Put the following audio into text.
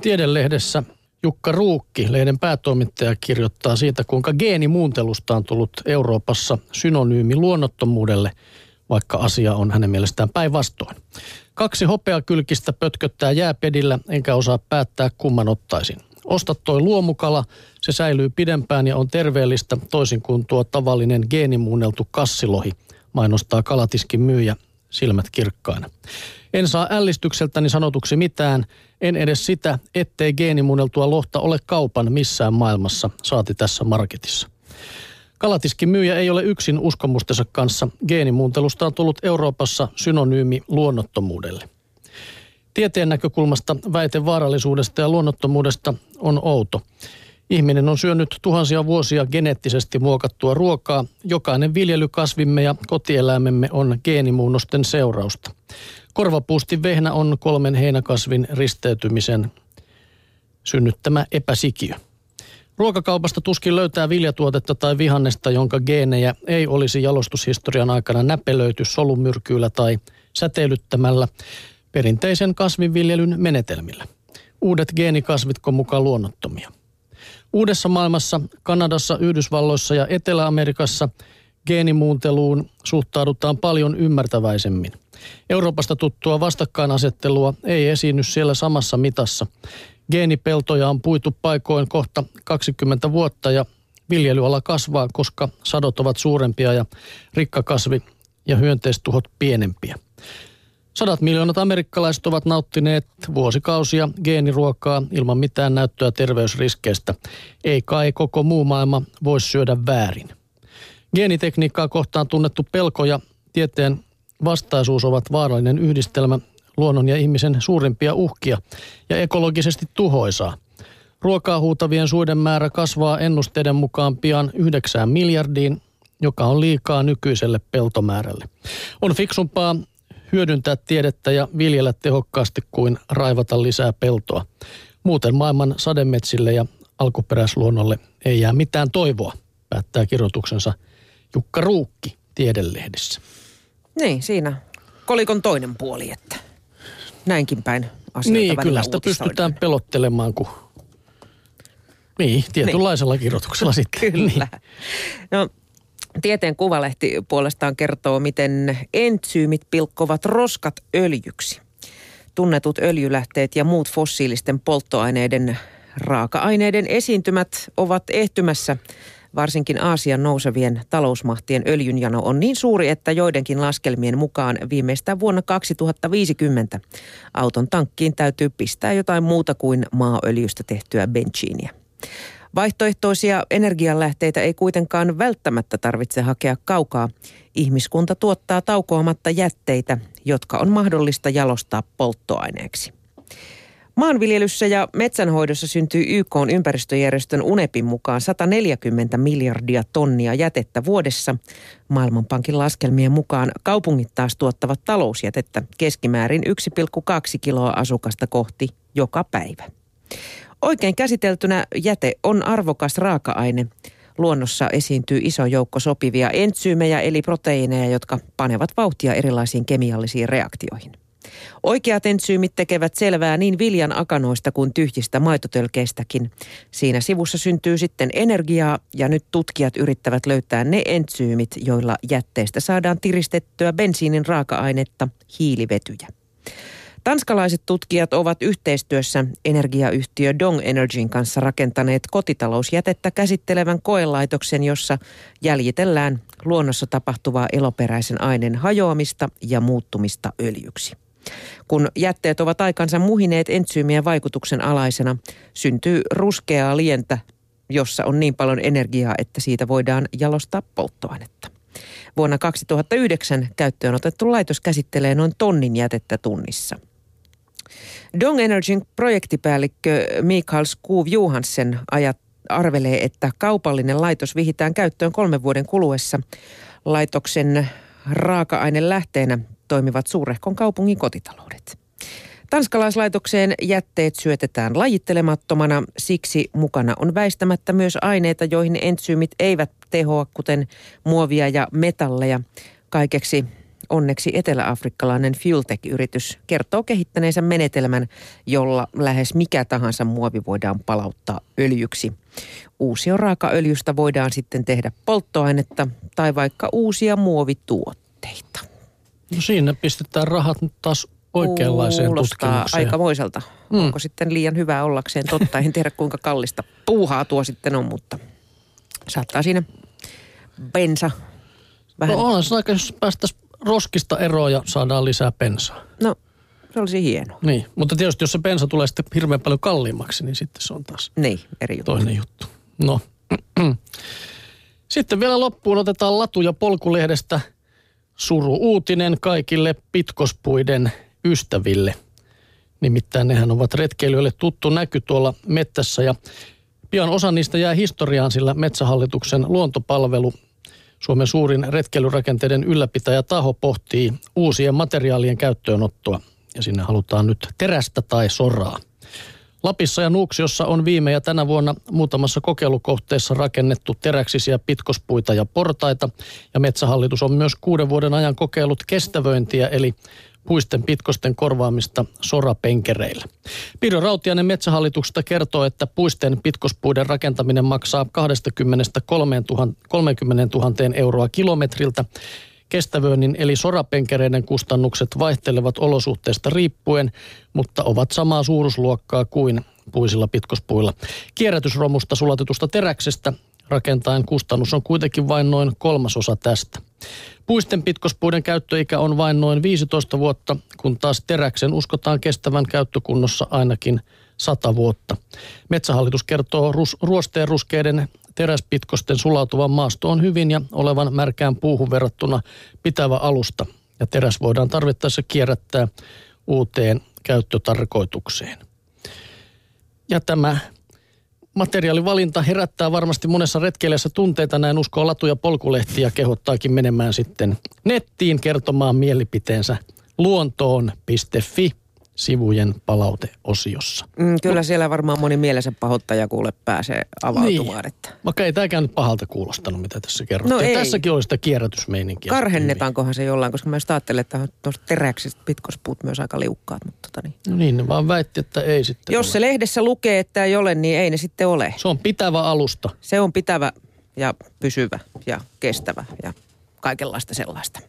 Tiedelehdessä Jukka Ruukki, lehden päätoimittaja, kirjoittaa siitä, kuinka geenimuuntelusta on tullut Euroopassa synonyymi luonnottomuudelle, vaikka asia on hänen mielestään päinvastoin. Kaksi hopeakylkistä pötköttää jääpedillä, enkä osaa päättää kumman ottaisin. Osta toi luomukala, se säilyy pidempään ja on terveellistä toisin kuin tuo tavallinen geenimuunneltu kassilohi, mainostaa kalatiskin myyjä silmät kirkkaina. En saa ällistykseltäni sanotuksi mitään, en edes sitä, ettei geenimuunneltua lohta ole kaupan missään maailmassa, saati tässä marketissa. Kalatiskin myyjä ei ole yksin uskomustensa kanssa. Geenimuuntelusta on tullut Euroopassa synonyymi luonnottomuudelle. Tieteen näkökulmasta väite vaarallisuudesta ja luonnottomuudesta on outo. Ihminen on syönyt tuhansia vuosia geneettisesti muokattua ruokaa. Jokainen viljelykasvimme ja kotieläimemme on geenimuunnosten seurausta. Korvapuustin vehnä on kolmen heinäkasvin risteytymisen synnyttämä epäsikiö. Ruokakaupasta tuskin löytää viljatuotetta tai vihannesta, jonka geenejä ei olisi jalostushistorian aikana näpelöity solumyrkyillä tai säteilyttämällä perinteisen kasvinviljelyn menetelmillä. Uudet geenikasvitko mukaan luonnottomia. Uudessa maailmassa, Kanadassa, Yhdysvalloissa ja Etelä-Amerikassa geenimuunteluun suhtaudutaan paljon ymmärtäväisemmin. Euroopasta tuttua vastakkainasettelua ei esiinny siellä samassa mitassa. Geenipeltoja on puitu paikoin kohta 20 vuotta ja viljelyala kasvaa, koska sadot ovat suurempia ja rikkakasvi ja hyönteistuhot pienempiä. Sadat miljoonat amerikkalaiset ovat nauttineet vuosikausia geeniruokaa ilman mitään näyttöä terveysriskeistä. Ei kai koko muu maailma voisi syödä väärin. Geenitekniikkaa kohtaan tunnettu pelko ja tieteen vastaisuus ovat vaarallinen yhdistelmä luonnon ja ihmisen suurimpia uhkia ja ekologisesti tuhoisaa. Ruokaa huutavien suiden määrä kasvaa ennusteiden mukaan pian 9 miljardiin, joka on liikaa nykyiselle peltomäärälle. On fiksumpaa hyödyntää tiedettä ja viljellä tehokkaasti kuin raivata lisää peltoa. Muuten maailman sademetsille ja alkuperäisluonnolle ei jää mitään toivoa, päättää kirjoituksensa Jukka Ruukki Tiedelehdessä. Niin, siinä kolikon toinen puoli, että näinkin päin asioita Niin, kyllä sitä pystytään pelottelemaan, kun niin, tietynlaisella niin. kirjoituksella sitten. Kyllä. Niin. No, Tieteen Kuvalehti puolestaan kertoo, miten entsyymit pilkkovat roskat öljyksi. Tunnetut öljylähteet ja muut fossiilisten polttoaineiden raaka-aineiden esiintymät ovat ehtymässä. Varsinkin Aasian nousevien talousmahtien öljynjano on niin suuri, että joidenkin laskelmien mukaan viimeistään vuonna 2050 auton tankkiin täytyy pistää jotain muuta kuin maaöljystä tehtyä bensiiniä. Vaihtoehtoisia energianlähteitä ei kuitenkaan välttämättä tarvitse hakea kaukaa. Ihmiskunta tuottaa taukoamatta jätteitä, jotka on mahdollista jalostaa polttoaineeksi. Maanviljelyssä ja metsänhoidossa syntyy YK ympäristöjärjestön UNEPin mukaan 140 miljardia tonnia jätettä vuodessa. Maailmanpankin laskelmien mukaan kaupungit taas tuottavat talousjätettä keskimäärin 1,2 kiloa asukasta kohti joka päivä. Oikein käsiteltynä jäte on arvokas raaka-aine. Luonnossa esiintyy iso joukko sopivia entsyymejä eli proteiineja, jotka panevat vauhtia erilaisiin kemiallisiin reaktioihin. Oikeat entsyymit tekevät selvää niin viljan akanoista kuin tyhjistä maitotölkeistäkin. Siinä sivussa syntyy sitten energiaa ja nyt tutkijat yrittävät löytää ne entsyymit, joilla jätteestä saadaan tiristettyä bensiinin raaka-ainetta, hiilivetyjä. Tanskalaiset tutkijat ovat yhteistyössä energiayhtiö Dong Energyn kanssa rakentaneet kotitalousjätettä käsittelevän koelaitoksen, jossa jäljitellään luonnossa tapahtuvaa eloperäisen aineen hajoamista ja muuttumista öljyksi. Kun jätteet ovat aikansa muhineet entsyymien vaikutuksen alaisena, syntyy ruskeaa lientä, jossa on niin paljon energiaa, että siitä voidaan jalostaa polttoainetta. Vuonna 2009 käyttöön otettu laitos käsittelee noin tonnin jätettä tunnissa. Dong Energyn projektipäällikkö Mikael Skuv Johansen ajat, arvelee, että kaupallinen laitos vihitään käyttöön kolmen vuoden kuluessa. Laitoksen raaka-ainelähteenä toimivat suurehkon kaupungin kotitaloudet. Tanskalaislaitokseen jätteet syötetään lajittelemattomana, siksi mukana on väistämättä myös aineita, joihin entsyymit eivät tehoa, kuten muovia ja metalleja. Kaikeksi Onneksi eteläafrikkalainen Fueltech-yritys kertoo kehittäneensä menetelmän, jolla lähes mikä tahansa muovi voidaan palauttaa öljyksi. Uusio raakaöljystä voidaan sitten tehdä polttoainetta tai vaikka uusia muovituotteita. No siinä pistetään rahat nyt taas oikeanlaiseen Kuulostaa tutkimukseen. aikamoiselta. Mm. Onko sitten liian hyvää ollakseen totta? En tiedä kuinka kallista puuhaa tuo sitten on, mutta saattaa siinä bensa vähän. No onhan se aika, jos päästäisiin roskista eroon ja saadaan lisää bensaa. No, se olisi hienoa. Niin, mutta tietysti jos se bensa tulee sitten hirveän paljon kalliimmaksi, niin sitten se on taas Niin, eri juttu. toinen juttu. No. Sitten vielä loppuun otetaan Latu- ja Polkulehdestä suru-uutinen kaikille pitkospuiden ystäville. Nimittäin nehän ovat retkeilijöille tuttu näky tuolla mettässä ja pian osa niistä jää historiaan, sillä Metsähallituksen luontopalvelu Suomen suurin retkeilyrakenteiden ylläpitäjä taho pohtii uusien materiaalien käyttöönottoa ja sinne halutaan nyt terästä tai soraa. Lapissa ja Nuuksiossa on viime ja tänä vuonna muutamassa kokeilukohteessa rakennettu teräksisiä pitkospuita ja portaita. Ja Metsähallitus on myös kuuden vuoden ajan kokeillut kestävöintiä eli puisten pitkosten korvaamista sorapenkereillä. Pirjo Rautiainen Metsähallituksesta kertoo, että puisten pitkospuiden rakentaminen maksaa 20 30 000 euroa kilometriltä. Kestävöinnin eli sorapenkereiden kustannukset vaihtelevat olosuhteista riippuen, mutta ovat samaa suuruusluokkaa kuin puisilla pitkospuilla. Kierrätysromusta sulatetusta teräksestä rakentaen kustannus on kuitenkin vain noin kolmasosa tästä. Puisten pitkospuiden käyttöikä on vain noin 15 vuotta, kun taas teräksen uskotaan kestävän käyttökunnossa ainakin 100 vuotta. Metsähallitus kertoo rus, ruosteen ruskeiden teräspitkosten sulautuvan maastoon hyvin ja olevan märkään puuhun verrattuna pitävä alusta. Ja teräs voidaan tarvittaessa kierrättää uuteen käyttötarkoitukseen. Ja tämä materiaalivalinta herättää varmasti monessa retkeilijässä tunteita. Näin uskoo Latu- ja kehottaakin menemään sitten nettiin kertomaan mielipiteensä luontoon.fi sivujen palauteosiossa. Mm, kyllä siellä varmaan moni mielensä pahoittaja kuule pääsee avautumaan. Niin. Että Vaikka ei tämäkään nyt pahalta kuulostanut, mitä tässä kerrottiin. No ei. Tässäkin oli sitä kierrätysmeininkiä. karhennetaankohan se jollain, koska mä just ajattelin, että tuosta teräksistä pitkospuut myös aika liukkaat. Mutta tota niin. No niin, ne vaan väitti, että ei sitten Jos ole. se lehdessä lukee, että ei ole, niin ei ne sitten ole. Se on pitävä alusta. Se on pitävä ja pysyvä ja kestävä ja kaikenlaista sellaista.